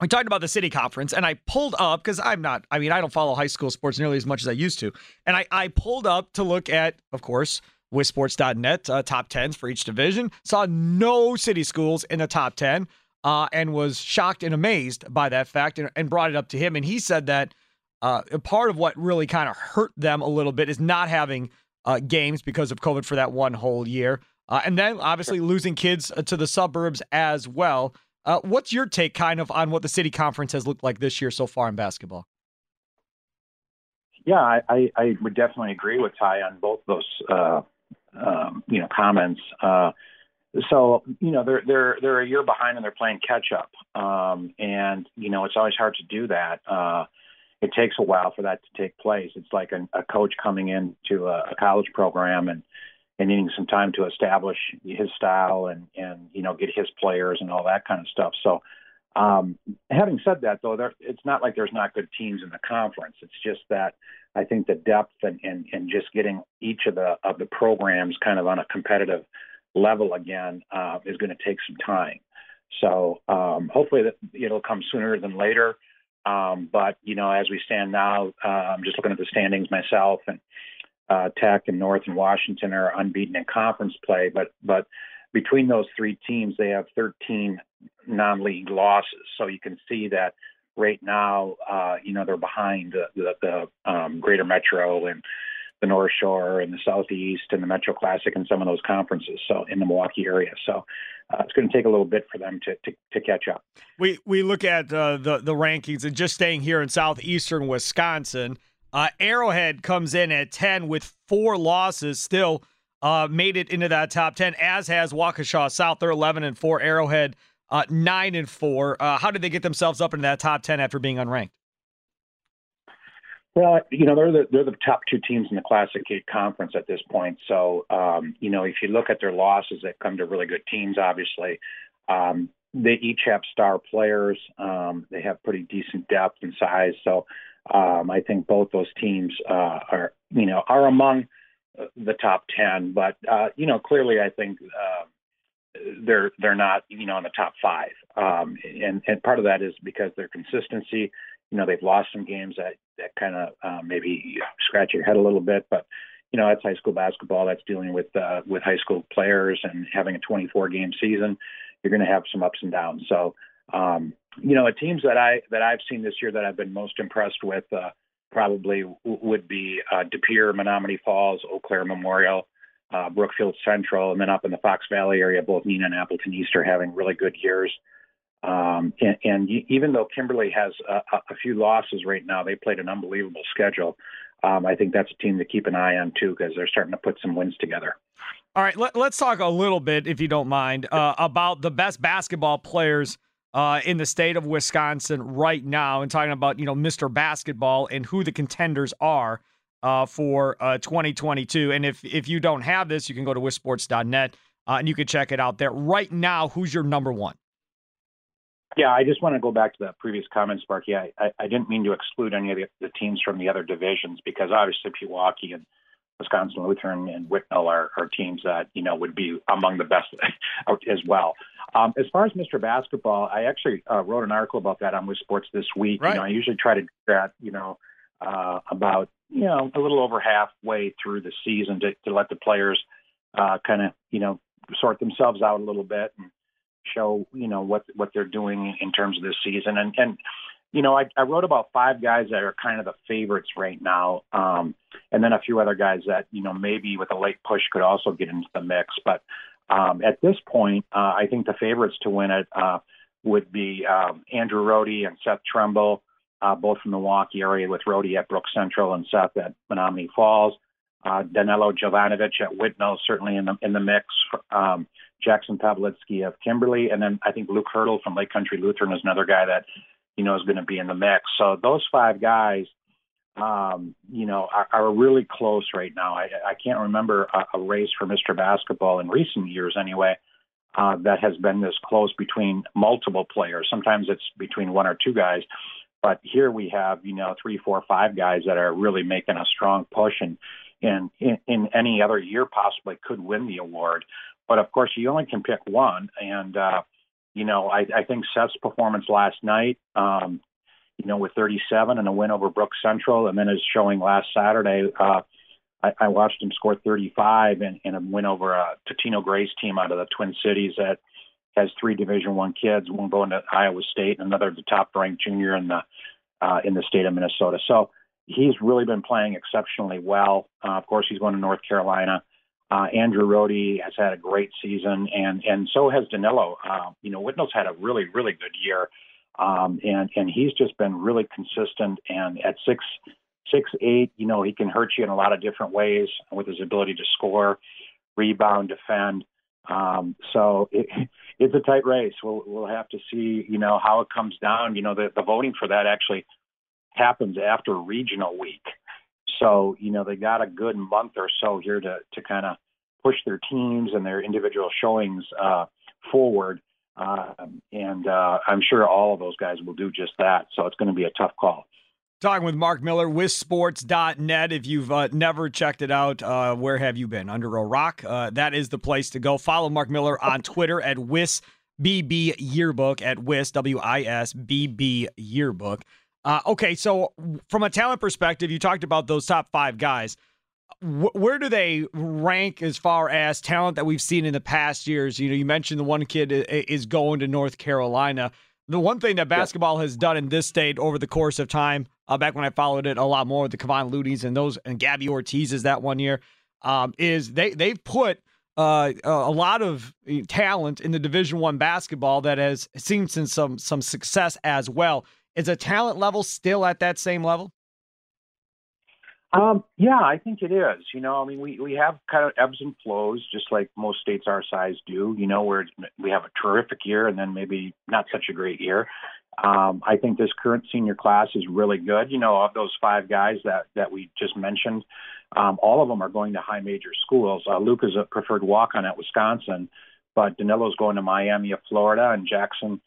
we talked about the city conference, and I pulled up because I'm not, I mean, I don't follow high school sports nearly as much as I used to. And I, I pulled up to look at, of course, wissports.net, uh, top 10s for each division. Saw no city schools in the top 10. uh, and was shocked and amazed by that fact and, and brought it up to him. And he said that uh, part of what really kind of hurt them a little bit is not having uh, games because of COVID for that one whole year. Uh, and then obviously losing kids uh, to the suburbs as well. Uh, what's your take kind of on what the city conference has looked like this year so far in basketball? Yeah, I, I, I would definitely agree with Ty on both those uh, um, you know comments. Uh, so you know they're they're they're a year behind and they're playing catch up, um, and you know it's always hard to do that. Uh, it takes a while for that to take place. It's like a, a coach coming into a, a college program and and needing some time to establish his style and and you know get his players and all that kind of stuff. So um, having said that, though, there, it's not like there's not good teams in the conference. It's just that I think the depth and, and, and just getting each of the of the programs kind of on a competitive level again uh, is going to take some time. So um, hopefully that it'll come sooner than later. Um, but you know, as we stand now, uh, I'm just looking at the standings myself, and uh, Tech and North and Washington are unbeaten in conference play. But but between those three teams, they have 13 non-league losses. So you can see that right now, uh, you know, they're behind the, the, the um, Greater Metro and the North Shore and the Southeast and the Metro Classic and some of those conferences. So in the Milwaukee area, so uh, it's going to take a little bit for them to to, to catch up. We we look at uh, the the rankings and just staying here in southeastern Wisconsin. Uh, Arrowhead comes in at ten with four losses, still uh, made it into that top ten. As has Waukesha South, they're eleven and four. Arrowhead uh, nine and four. Uh, how did they get themselves up into that top ten after being unranked? Well, you know they're the they're the top two teams in the Classic Eight conference at this point. So um, you know if you look at their losses, they've come to really good teams. Obviously, um, they each have star players. Um, they have pretty decent depth and size. So um, I think both those teams uh, are you know are among the top ten. But uh, you know clearly, I think. They're they're not you know in the top five, um, and and part of that is because their consistency. You know they've lost some games that that kind of uh, maybe scratch your head a little bit, but you know that's high school basketball. That's dealing with uh, with high school players and having a 24 game season. You're going to have some ups and downs. So um, you know, the teams that I that I've seen this year that I've been most impressed with uh, probably w- would be uh, De Pere, Menomonee Falls, Eau Claire Memorial uh, Brookfield Central, and then up in the Fox Valley area, both Neenah and Appleton East are having really good years. Um, and, and, even though Kimberly has a, a, few losses right now, they played an unbelievable schedule. Um, I think that's a team to keep an eye on too because they're starting to put some wins together. All right, let, us talk a little bit, if you don't mind, uh, about the best basketball players uh, in the state of Wisconsin right now, and talking about you know Mr. Basketball and who the contenders are uh, for uh, 2022. And if if you don't have this, you can go to wissports.net uh, and you can check it out there. Right now, who's your number one? Yeah, I just want to go back to that previous comment, Sparky. I, I, I didn't mean to exclude any of the, the, teams from the other divisions because obviously Pewaukee and Wisconsin Lutheran and Whitnall are, are teams that you know would be among the best as well. Um, as far as Mr. Basketball, I actually uh, wrote an article about that on WisSports this week. Right. You know, I usually try to do that, you know, uh, about you know, a little over halfway through the season to, to let the players uh, kind of, you know, sort themselves out a little bit and show, you know, what what they're doing in terms of this season. And and you know, I, I wrote about five guys that are kind of the favorites right now, um, and then a few other guys that you know maybe with a late push could also get into the mix. But um, at this point, uh, I think the favorites to win it uh, would be um, Andrew Rohde and Seth Trimble uh, both from the Milwaukee area with Rohde at Brook Central and Seth at Menomonee Falls. Uh, Danilo Jovanovic at Whitnall, certainly in the in the mix. Um, Jackson Paveletzke of Kimberly, and then I think Luke Haertle from Lake Country Lutheran is another guy that you know is going to be in the mix. So those five guys, um, you know, are, are really close right now. I, I can't remember a, a race for Mr. Basketball in recent years, anyway, uh, that has been this close between multiple players. Sometimes it's between one or two guys. But here we have, you know, three, four, five guys that are really making a strong push and, and in, in any other year possibly could win the award. But of course, you only can pick one. And, uh, you know, I, I think Seth's performance last night, um, you know, with 37 and a win over Brook Central, and then his showing last Saturday, uh, I, I watched him score 35 and, and a win over a Totino Grace team out of the Twin Cities that has three Division One kids, one going to Iowa State, and another the top ranked junior in the uh, in the state of Minnesota. So he's really been playing exceptionally well. Uh, of course, he's going to North Carolina. Uh, Andrew Rohde has had a great season, and and so has Danilo. Uh, you know, Whitnall's had a really really good year, um, and and he's just been really consistent. And at six six eight, you know, he can hurt you in a lot of different ways with his ability to score, rebound, defend. Um, so it, it's a tight race. We'll we'll have to see, you know, how it comes down. You know, the the voting for that actually happens after regional week. So, you know, they got a good month or so here to, to kind of push their teams and their individual showings uh, forward. Uh, and uh, I'm sure all of those guys will do just that. So it's going to be a tough call. Talking with Mark Miller, wissports.net. If you've uh, never checked it out, uh, where have you been? Under a rock? Uh, that is the place to go. Follow Mark Miller on Twitter at WisBB Yearbook, at Wis, W I S B B Yearbook. Uh, okay, so from a talent perspective, you talked about those top five guys. W- where do they rank as far as talent that we've seen in the past years? You know, you mentioned the one kid is going to North Carolina. The one thing that basketball yeah. has done in this state over the course of time, uh, back when I followed it a lot more with the Kevon Looneys and those and Gabby Ortiz's that one year, um, is they they've put uh, a lot of eh, talent in the Division One basketball that has seen some some success as well. Is a talent level still at that same level? Um, yeah, I think it is. You know, I mean, we, we have kind of ebbs and flows, just like most states our size do. You know, where we have a terrific year and then maybe not such a great year. Um, I think this current senior class is really good. You know, of those five guys that that we just mentioned, um, all of them are going to high major schools. Uh, Luke is a preferred walk on at Wisconsin, but Danilo's going to Miami of Florida, and Jackson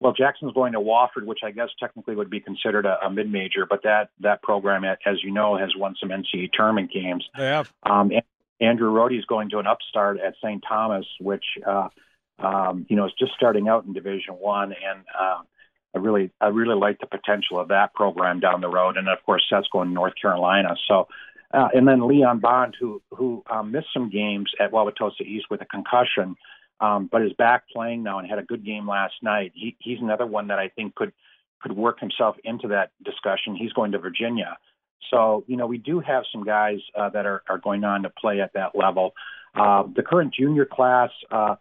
well, Jackson's going to Wofford, which I guess technically would be considered a, a mid-major, but that that program, as you know, has won some NCAA tournament games. They have. Um, Andrew Rohde is going to an upstart at St. Thomas, which uh, um, you know is just starting out in Division One, and uh, I really I really like the potential of that program down the road. And of course, Seth's going to North Carolina. So, uh, and then Leon Bond, who who um, missed some games at Wauwatosa East with a concussion um, but is back playing now and had a good game last night. He, he's another one that I think could could work himself into that discussion. He's going to Virginia. So, you know, we do have some guys uh, that are, are going on to play at that level. Uh, the current junior class, uh,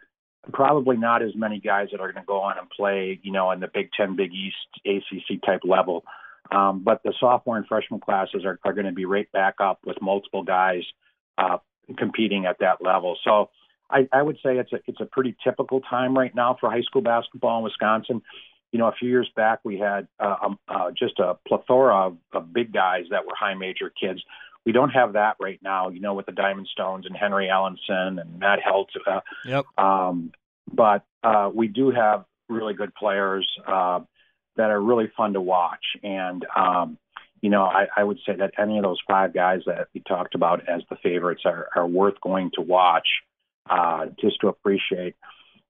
probably not as many guys that are going to go on and play, you know, in the Big Ten, Big East, ACC type level. Um, but the sophomore and freshman classes are, are going to be right back up with multiple guys uh, competing at that level. So, I, I would say it's a it's a pretty typical time right now for high school basketball in Wisconsin. You know, a few years back we had uh, um, uh, just a plethora of, of big guys that were high major kids. We don't have that right now. You know, with the Diamond Stones and Henry Ellenson and Matt Helt. Uh, yep. Um, but uh, we do have really good players uh, that are really fun to watch, and um, you know, I, I would say that any of those five guys that we talked about as the favorites are, are worth going to watch uh, just to appreciate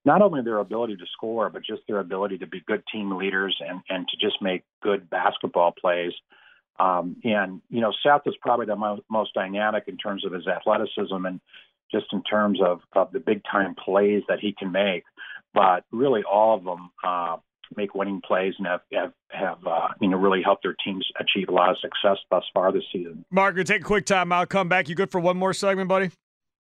not only their ability to score, but just their ability to be good team leaders and, and to just make good basketball plays. Um, and, you know, Seth is probably the mo- most dynamic in terms of his athleticism and just in terms of, of the big time plays that he can make. But really, all of them uh, make winning plays and have, have, have uh, you know, really helped their teams achieve a lot of success thus far this season. Mark, take a quick time out, come back. You good for one more segment, buddy?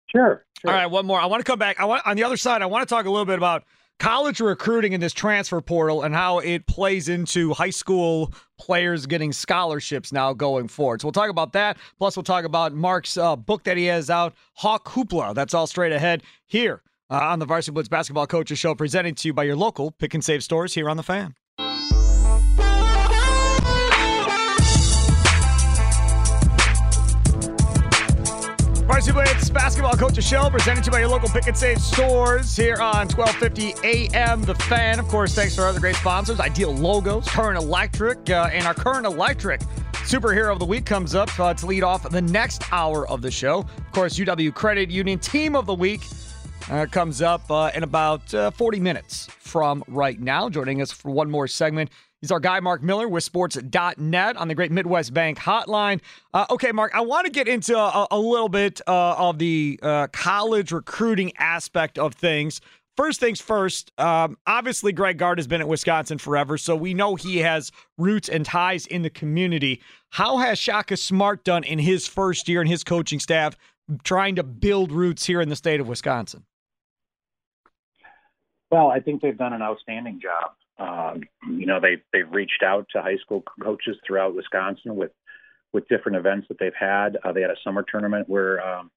Sure, sure. All right, one more. I want to come back. I want on the other side. I want to talk a little bit about college recruiting in this transfer portal and how it plays into high school players getting scholarships now going forward. So we'll talk about that. Plus, we'll talk about Mark's uh, book that he has out, Hawk Hoopla. That's all straight ahead here uh, on the Varsity Blitz Basketball Coaches Show, presented to you by your local pick and save stores here on the Fan. Blitz Basketball Coaches Show, presented to you by your local pick and save stores here on 1250 AM. The Fan. Of course, thanks to our other great sponsors, Ideal Logos, Current Electric, uh, and our Current Electric Superhero of the Week comes up uh, to lead off the next hour of the show. Of course, UW Credit Union Team of the Week uh, comes up uh, in about uh, 40 minutes from right now. Joining us for one more segment He's our guy, Mark Miller, wissports.net on the Great Midwest Bank hotline. Uh, okay, Mark, I want to get into a, a little bit uh, of the uh, college recruiting aspect of things first things first. Um, obviously, Greg Gard has been at Wisconsin forever, so we know he has roots and ties in the community. How has Shaka Smart done in his first year and his coaching staff trying to build roots here in the state of Wisconsin? Well, I think they've done an outstanding job. Um, you know, they've they've reached out to high school coaches throughout Wisconsin with with different events that they've had. Uh, they had a summer tournament where um,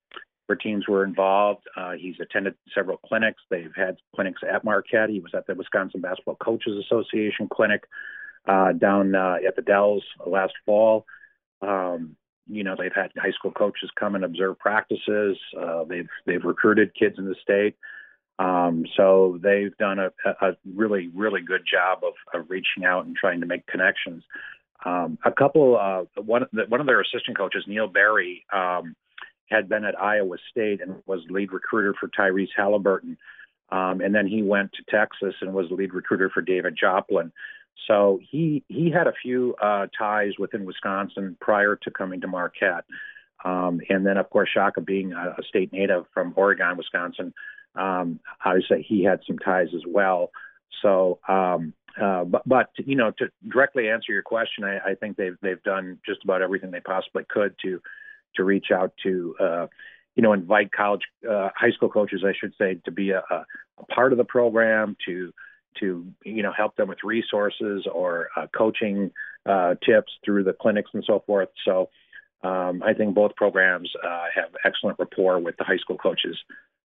where teams were involved. Uh, he's attended several clinics. They've had clinics at Marquette. He was at the Wisconsin Basketball Coaches Association clinic uh, down uh, at the Dells last fall. Um, you know, they've had high school coaches come and observe practices. Uh, they've they've recruited kids in the state. Um, so they've done a, a really, really good job of, of reaching out and trying to make connections. Um, a couple, uh, one, one of their assistant coaches, Neill Berry, um, had been at Iowa State and was lead recruiter for Tyrese Halliburton. Um, and then he went to Texas and was lead recruiter for David Joplin. So he he had a few uh, ties within Wisconsin prior to coming to Marquette. Um, and then, of course, Shaka being a, a state native from Oregon, Wisconsin, um, obviously he had some ties as well. So, um, uh, but, but you know, to directly answer your question, I, I think they've they've done just about everything they possibly could to to reach out to, uh, you know, invite college, uh, high school coaches, I should say, to be a, a part of the program, to to you know help them with resources or uh, coaching uh, tips through the clinics and so forth. So um, I think both programs uh, have excellent rapport with the high school coaches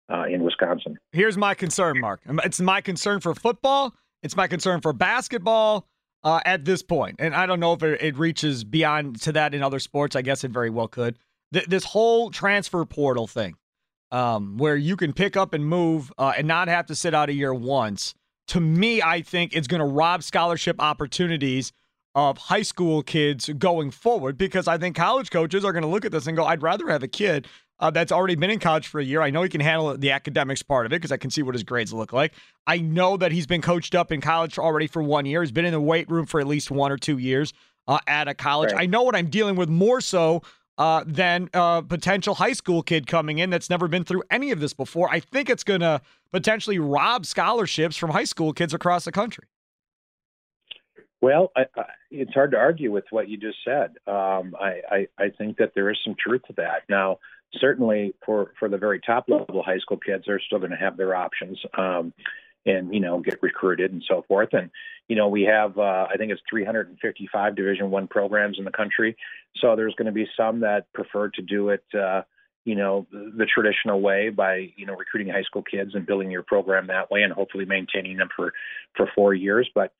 uh, in Wisconsin. Here's my concern, Mark. It's my concern for football. It's my concern for basketball uh, at this point, and I don't know if it, it, reaches beyond to that in other sports. I guess it very well could. Th- this whole transfer portal thing, um, where you can pick up and move uh, and not have to sit out a year once. To me, I think it's going to rob scholarship opportunities of high school kids going forward because I think college coaches are going to look at this and go, I'd rather have a kid uh, that's already been in college for a year. I know he can handle the academics part of it because I can see what his grades look like. I know that he's been coached up in college already for one year. He's been in the weight room for at least one or two years uh, at a college. Right. I know what I'm dealing with more so uh, than a potential high school kid coming in that's never been through any of this before. I think it's going to potentially rob scholarships from high school kids across the country. Well, I, I, it's hard to argue with what you just said. Um, I, I, think that there is some truth to that. Now, certainly for for the very top level high school kids, they're still going to have their options. Um, and you know get recruited and so forth and you know we have uh, i think it's 355 division one programs in the country so there's going to be some that prefer to do it uh, you know the traditional way by you know recruiting high school kids and building your program that way and hopefully maintaining them for for four years but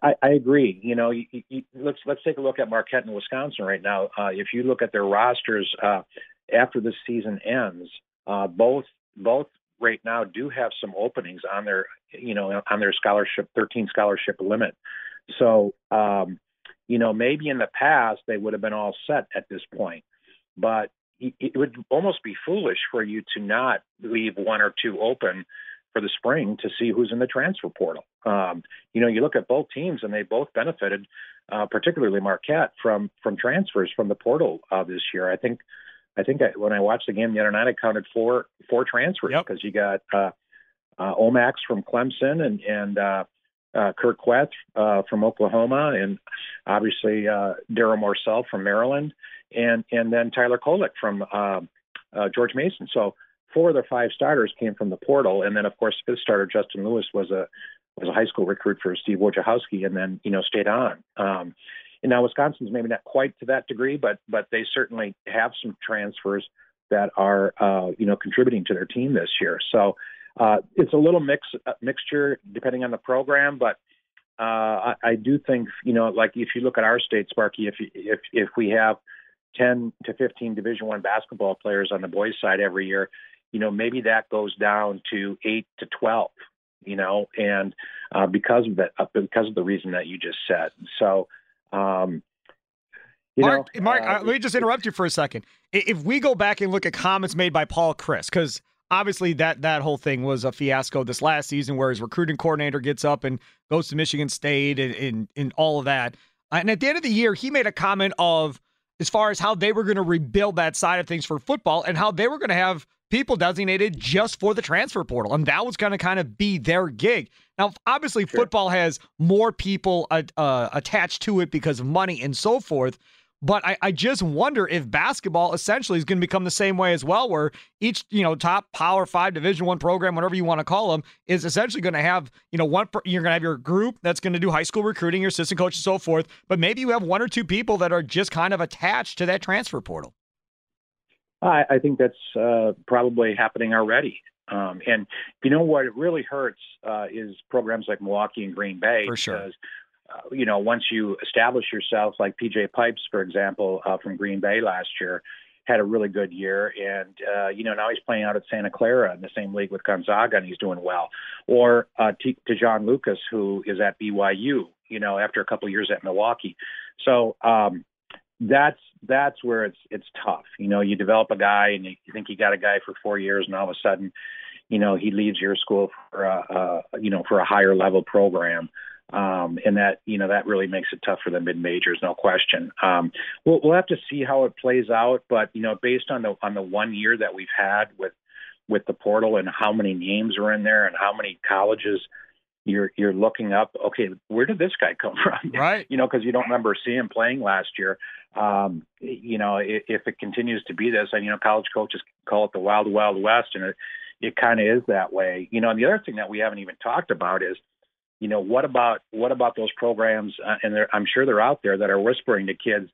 I, I agree. You know, you, you, let's let's take a look at Marquette in Wisconsin right now. Uh, if you look at their rosters, uh, after the season ends, uh, both both right now do have some openings on their you know on their scholarship 13 scholarship limit. So um, you know maybe in the past they would have been all set at this point, but it would almost be foolish for you to not leave one or two open for the spring to see who's in the transfer portal. Um, you know, you look at both teams, and they both benefited, uh, particularly Marquette, from from transfers from the portal uh, this year. I think I think I, when I watched the game the other night, I counted four four transfers because yep. you got uh, uh, Omax from Clemson and and uh, uh, Kur Kuath uh, from Oklahoma, and obviously uh, Darryl Morsell from Maryland, and and then Tyler Kolek from uh, uh, George Mason. So four of the five starters came from the portal, and then of course fifth starter Justin Lewis was a was a high school recruit for Steve Wojciechowski, and then you know stayed on. Um, and now Wisconsin's maybe not quite to that degree, but but they certainly have some transfers that are uh, you know contributing to their team this year. So uh, it's a little mix uh, mixture depending on the program, but uh, I, I do think you know like if you look at our state, Sparky, if if if we have 10 to 15 Division One basketball players on the boys' side every year, you know maybe that goes down to eight to 12 you know, and uh, because of that, uh, because of the reason that you just said. So um, Mark, know, Mark, uh, uh let me just interrupt you for a second. If we go back and look at comments made by Paul Chryst, because obviously that that whole thing was a fiasco this last season, where his recruiting coordinator gets up and goes to Michigan State and and, and all of that. And at the end of the year, he made a comment of as far as how they were going to rebuild that side of things for football and how they were going to have people designated just for the transfer portal, and that was going to kind of be their gig. Now, obviously, sure. football has more people uh, uh, attached to it because of money and so forth. But I, I just wonder if basketball essentially is going to become the same way as well, where each you know top Power Five Division One program, whatever you want to call them, is essentially going to have you know one you're going to have your group that's going to do high school recruiting, your assistant coach, and so forth. But maybe you have one or two people that are just kind of attached to that transfer portal. I, I think that's uh, probably happening already. Um, and you know what? It really hurts uh, is programs like Milwaukee and Green Bay. For sure. Because, uh, you know, once you establish yourself, like PJ Pipes, for example, uh, from Green Bay last year, had a really good year, and uh, you know now he's playing out at Santa Clara in the same league with Gonzaga, and he's doing well. Or uh, T- Te'Jon Lucas, who is at BYU, you know, after a couple of years at Milwaukee. So um, that's that's where it's it's tough. You know, you develop a guy, and you, think you got a guy for four years, and all of a sudden, you know, he leaves your school for a, a you know for a higher level program um, and that you know that really makes it tough for the mid majors, no question. Um, we'll, we'll have to see how it plays out, but you know, based on the on the one year that we've had with with the portal and how many names are in there and how many colleges you're you're looking up. Okay, where did this guy come from? Right. you know, because you don't remember seeing him playing last year. Um, you know, if, if it continues to be this, and you know, college coaches call it the wild wild west, and it it kind of is that way. You know, and the other thing that we haven't even talked about is you know what about what about those programs uh, and i'm sure they're out there that are whispering to kids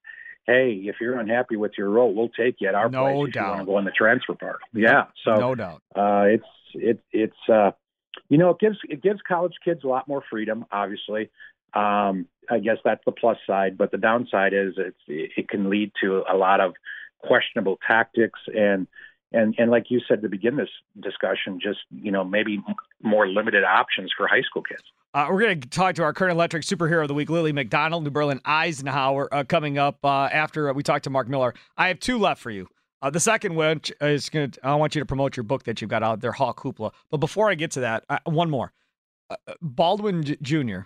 hey if you're unhappy with your role we'll take you at our no place if doubt. you want to go in the transfer part yeah so no doubt uh it's it it's uh you know it gives it gives college kids a lot more freedom obviously um i guess that's the plus side but the downside is it's it can lead to a lot of questionable tactics and and and like you said to begin this discussion, just you know maybe more limited options for high school kids. Uh, we're going to talk to our current electric superhero of the week, Lily McDonald, New Berlin Eisenhower, uh, coming up uh, after we talk to Mark Miller. I have two left for you. Uh, the second one is going to, I want you to promote your book that you've got out there, Hawk Hoopla. But before I get to that, uh, one more. Uh, Baldwin J- Jr.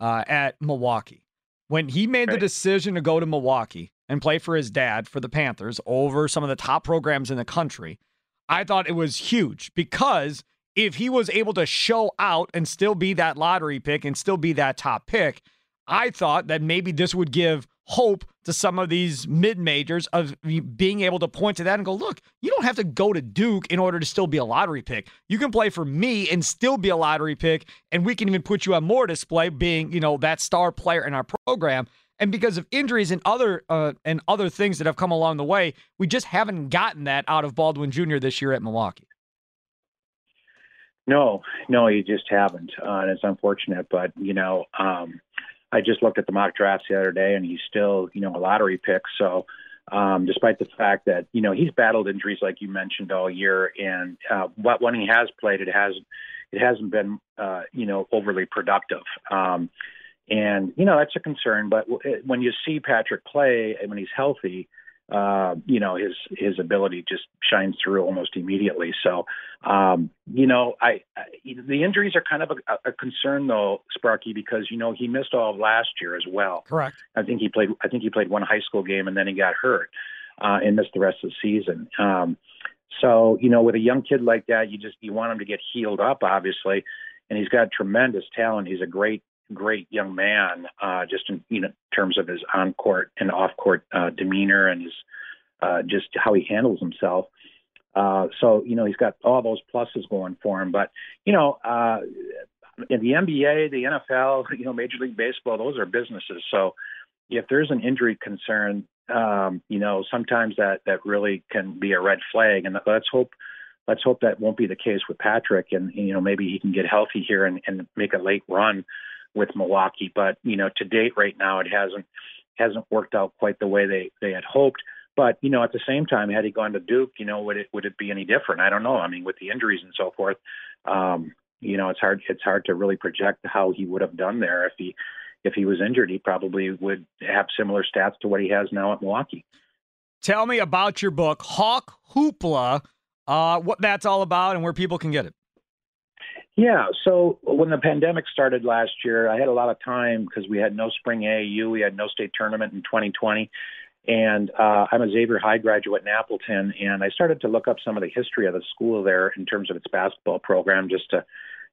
at Milwaukee. When he made right. the decision to go to Milwaukee and play for his dad for the Panthers over some of the top programs in the country, I thought it was huge because if he was able to show out and still be that lottery pick and still be that top pick, I thought that maybe this would give hope to some of these mid majors of being able to point to that and go, look, you don't have to go to Duke in order to still be a lottery pick. You can play for me and still be a lottery pick, and we can even put you on more display being, you know, that star player in our program. And because of injuries and other uh, and other things that have come along the way, we just haven't gotten that out of Baldwin Jr. this year at Milwaukee. No, no, you just haven't, uh, and it's unfortunate. But you know, um, I just looked at the mock drafts the other day, and he's still, you know, a lottery pick. So, um, despite the fact that you know he's battled injuries like you mentioned all year, and uh, but when he has played, it has it hasn't been, uh, you know, overly productive. Um, and you know that's a concern. But when you see Patrick play, and when he's healthy, uh, you know his his ability just shines through almost immediately. So, um, you know, I, I the injuries are kind of a, a, concern though, Sparky, because you know he missed all of last year as well. Correct. I think he played. I think he played one high school game and then he got hurt uh, and missed the rest of the season. Um, so, you know, with a young kid like that, you just you want him to get healed up, obviously, and he's got tremendous talent. He's a great great young man, uh, just in you know terms of his on court and off court uh, demeanor and his uh, just how he handles himself. Uh, so you know he's got all those pluses going for him. But you know uh, in the NBA, the NFL, you know Major League Baseball, those are businesses. So if there's an injury concern, um, you know sometimes that that really can be a red flag. And let's hope let's hope that won't be the case with Patrick, and you know maybe he can get healthy here and, and make a late run with Milwaukee. But you know, to date, right now, it hasn't hasn't worked out quite the way they they had hoped. But you know, at the same time, had he gone to Duke, you know, would it would it be any different? I don't know. I mean, with the injuries and so forth, um, you know, it's hard it's hard to really project how he would have done there if he if he was injured. He probably would have similar stats to what he has now at Milwaukee. Tell me about your book, Hawk Hoopla. Uh, what that's all about and where people can get it. Yeah. So when the pandemic started last year, I had a lot of time because we had no spring AAU, we had no state tournament in 2020. And uh, I'm a Xavier High graduate in Appleton, and I started to look up some of the history of the school there in terms of its basketball program, just to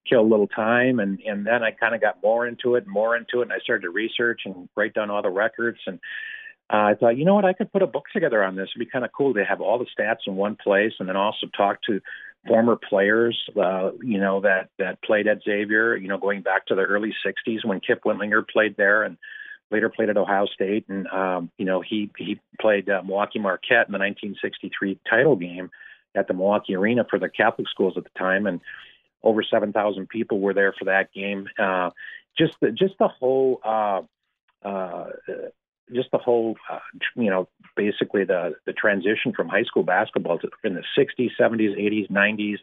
kill a little time. And and then I kind of got more into it, more into it, and I started to research and write down all the records. And uh, I thought, you know what, I could put a book together on this. It'd be kind of cool to have all the stats in one place, and then also talk to former players, uh, you know, that that played at Xavier. You know, going back to the early '60s when Kip Wintlinger played there, and later played at Ohio State, and um, you know he he played uh, Milwaukee Marquette in the 1963 title game at the Milwaukee Arena for the Catholic schools at the time, and over 7,000 people were there for that game. Uh, just the just the whole. Uh, uh, just the whole, uh, you know, basically the the transition from high school basketball to in the 60s, 70s, 80s, 90s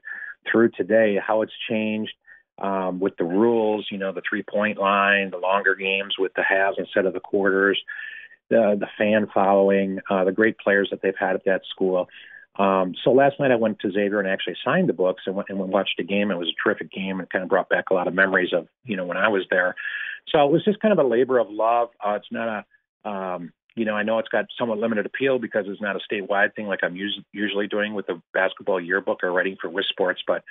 through today, how it's changed, um, with the rules, you know, the three point line, the longer games with the halves instead of the quarters, the the fan following, uh, the great players that they've had at that school. Um, so last night I went to Xavier and actually signed the books and went and watched a game. It was a terrific game and kind of brought back a lot of memories of you know when I was there. So it was just kind of a labor of love. Uh, it's not a um, you know, I know it's got somewhat limited appeal because it's not a statewide thing like I'm us- usually doing with the basketball yearbook or writing for WIS Sports, but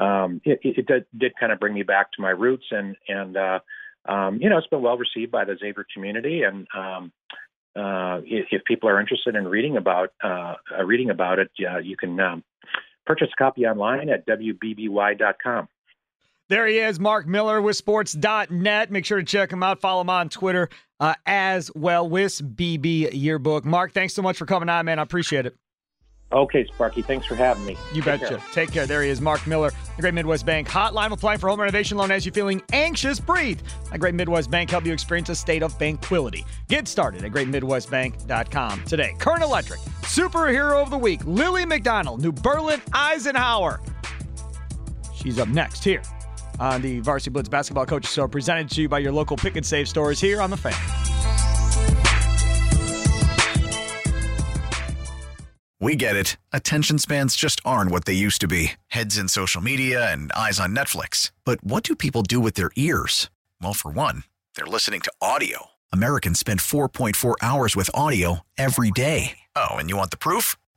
um, it, it did, did kind of bring me back to my roots, and and uh, um, you know, it's been well received by the Xavier community, and um, uh, if, if people are interested in reading about uh, uh reading about it, yeah, you can um, purchase a copy online at wbby.com. There he is, Mark Miller wissports.net. Make sure to check him out. Follow him on Twitter uh, as well WisBB Yearbook. Mark, thanks so much for coming on, man. I appreciate it. Okay, Sparky. Thanks for having me. You Take betcha. Care. Take care. There he is, Mark Miller, the Great Midwest Bank Hotline. Applying for home renovation loan as you're feeling anxious. Breathe. My Great Midwest Bank help you experience a state of tranquility. Get started at greatmidwestbank.com today. Current Electric, Superhero of the Week, Lily McDonald, New Berlin Eisenhower. She's up next here on the Varsity Blitz Basketball Coaches Show, presented to you by your local pick and save stores here on the Fan. We get it. Attention spans just aren't what they used to be heads in social media and eyes on Netflix. But what do people do with their ears? Well, for one, they're listening to audio. Americans spend 4.4 hours with audio every day. Oh, and you want the proof?